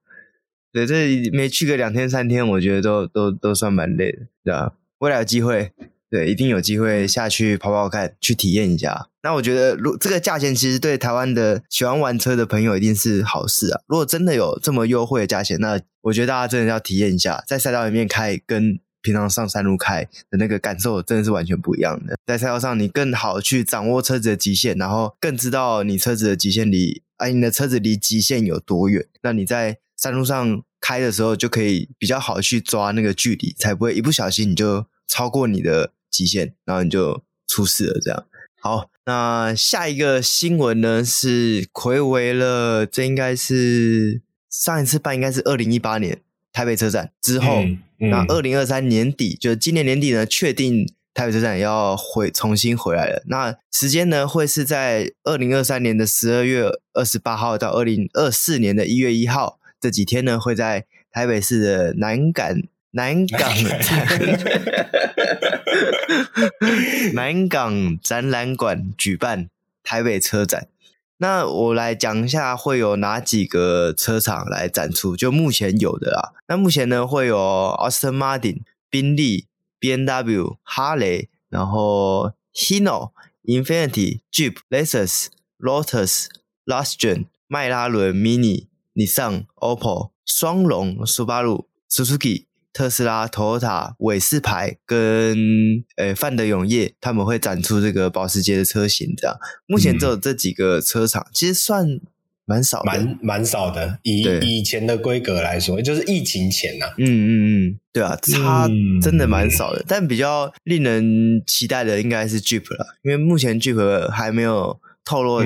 对，这没去个两天三天，我觉得都都都算蛮累的，对吧？未来有机会，对，一定有机会下去跑跑看，去体验一下。那我觉得，如这个价钱其实对台湾的喜欢玩车的朋友一定是好事啊。如果真的有这么优惠的价钱，那我觉得大家真的要体验一下，在赛道里面开跟平常上山路开的那个感受真的是完全不一样的。在赛道上，你更好去掌握车子的极限，然后更知道你车子的极限离，哎，你的车子离极限有多远。那你在山路上开的时候，就可以比较好去抓那个距离，才不会一不小心你就超过你的极限，然后你就出事了。这样。好，那下一个新闻呢是睽违了，这应该是上一次办，应该是二零一八年台北车展之后，嗯嗯、那二零二三年底，就是今年年底呢，确定台北车展要回重新回来了。那时间呢会是在二零二三年的十二月二十八号到二零二四年的一月一号这几天呢，会在台北市的南港。南港 南港展览馆举办台北车展，那我来讲一下会有哪几个车厂来展出，就目前有的啦。那目前呢会有 Austin Martin、宾利、B N W、哈雷，然后 Hino、Infinity、Jeep、Lexus、Lotus、Lastron、迈拉伦、Mini、Nissan、Opel、双龙、Subaru、Suzuki。特斯拉、Toyota、伟士牌跟呃范德永业他们会展出这个保时捷的车型，这样目前只有这几个车厂，嗯、其实算蛮少的，蛮蛮少的。以以前的规格来说，就是疫情前呐、啊，嗯嗯嗯，对啊，差真的蛮少的。嗯、但比较令人期待的应该是 Jeep 了，因为目前 Jeep 还没有透露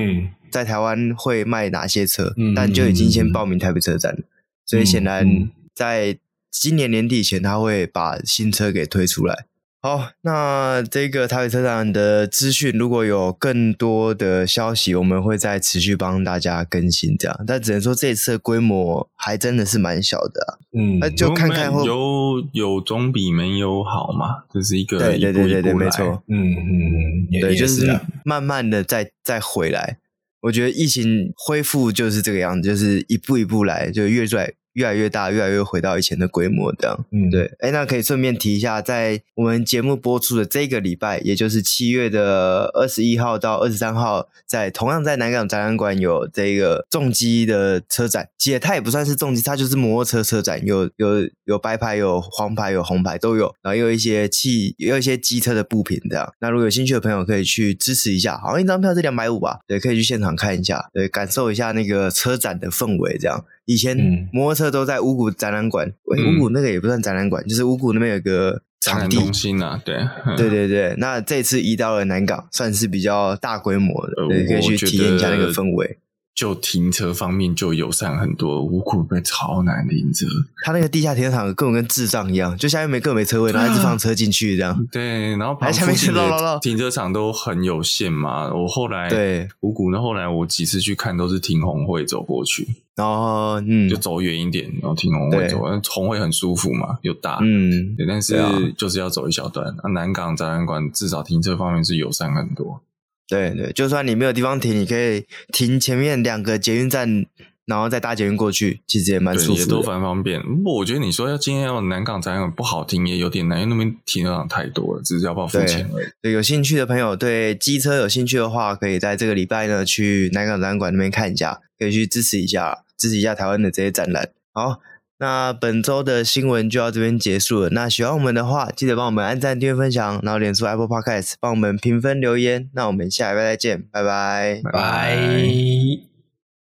在台湾会卖哪些车，嗯、但就已经先报名台北车展了，嗯、所以显然在。今年年底前，他会把新车给推出来。好，那这个台北车展的资讯，如果有更多的消息，我们会再持续帮大家更新。这样，但只能说这次规模还真的是蛮小的、啊。嗯，那就看看会有有总比没有好嘛，这、就是一个对对对对对，没错。嗯嗯，对，就是慢慢的再再回来。我觉得疫情恢复就是这个样子，就是一步一步来，就越来。越来越大，越来越回到以前的规模，这样。嗯，对。哎，那可以顺便提一下，在我们节目播出的这个礼拜，也就是七月的二十一号到二十三号，在同样在南港展览馆有这个重机的车展。其实它也不算是重机，它就是摩托车车展，有有有白牌、有黄牌、有红牌都有，然后又有一些汽，也有一些机车的布品这样。那如果有兴趣的朋友，可以去支持一下，好像一张票是两百五吧？对，可以去现场看一下，对，感受一下那个车展的氛围这样。以前摩托车都在五谷展览馆，五、嗯、股那个也不算展览馆，就是五谷那边有个场地。中心啊，对，对对对。那这次移到了南港，算是比较大规模的，对，可以去体验一下那个氛围。就停车方面就友善很多，五股被超难停车。他那个地下停车场根本跟智障一样，就下面没根本没车位，然后一直放车进去这样。对，然后旁边的停车场都很有限嘛。我后来对五股，那后来我几次去看都是停红会走过去，然后嗯，就走远一点，然后停红会走，对红会很舒服嘛，又大，嗯，对，但是就是要走一小段。那南港展览馆至少停车方面是友善很多。对对，就算你没有地方停，你可以停前面两个捷运站，然后再搭捷运过去，其实也蛮舒服的，也都蛮方便。不过我觉得你说要今天要南港展览不好停，也有点难，因为那边停车场太多了，只是要不要付钱而已。对，有兴趣的朋友，对机车有兴趣的话，可以在这个礼拜呢去南港展览馆那边看一下，可以去支持一下，支持一下台湾的这些展览。好。那本周的新闻就到这边结束了。那喜欢我们的话，记得帮我们按赞、订阅、分享，然后脸书 Apple Podcast 帮我们评分留言。那我们下礼拜再见，拜拜，拜拜。